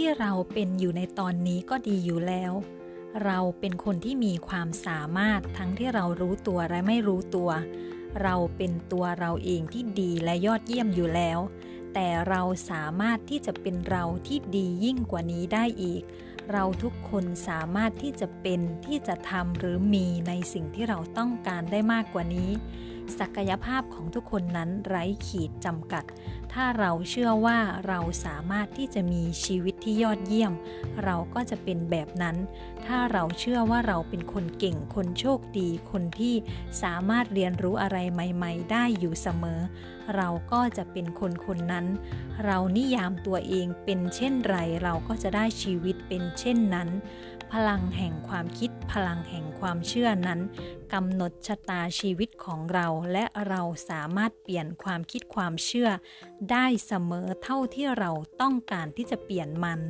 ที่เราเป็นอยู่ในตอนนี้ก็ดีอยู่แล้ว เราเป็นคนที่มีความสามารถทั้งที่เรารู้ตัวและไม่รู้ตัว เราเป็นตัวเราเองที่ดีและยอดเยี่ยมอยู่แล้ว แต่เราสามารถที่จะเป็นเราที่ดียิ่งกว่านี้ได้อีก เราทุกคนสามารถที่จะเป็นที่จะทำหรือมีในสิ่งที่เราต้องการได้มากกว่านี้ศักยภาพของทุกคนนั้นไร้ขีดจำกัด ถ้าเราเชื่อว่าเราสามารถที่จะมีชีวิตที่ยอดเยี่ยม เราก็จะเป็นแบบนั้น ถ้าเราเชื่อว่าเราเป็นคนเก่ง คนโชคดี คนที่สามารถเรียนรู้อะไรใหม่ ๆ ได้อยู่เสมอ เราก็จะเป็นคนคนนั้น เรานิยามตัวเองเป็นเช่นไร เราก็จะได้ชีวิตเป็นเช่นนั้น พลังแห่งความคิด พลังแห่งความเชื่อนั้นกำหนดชะตาชีวิตของเราและเราสามารถเปลี่ยนความคิดความเชื่อ ได้เสมอเท่าที่เราต้องการที่จะเปลี่ยนมัน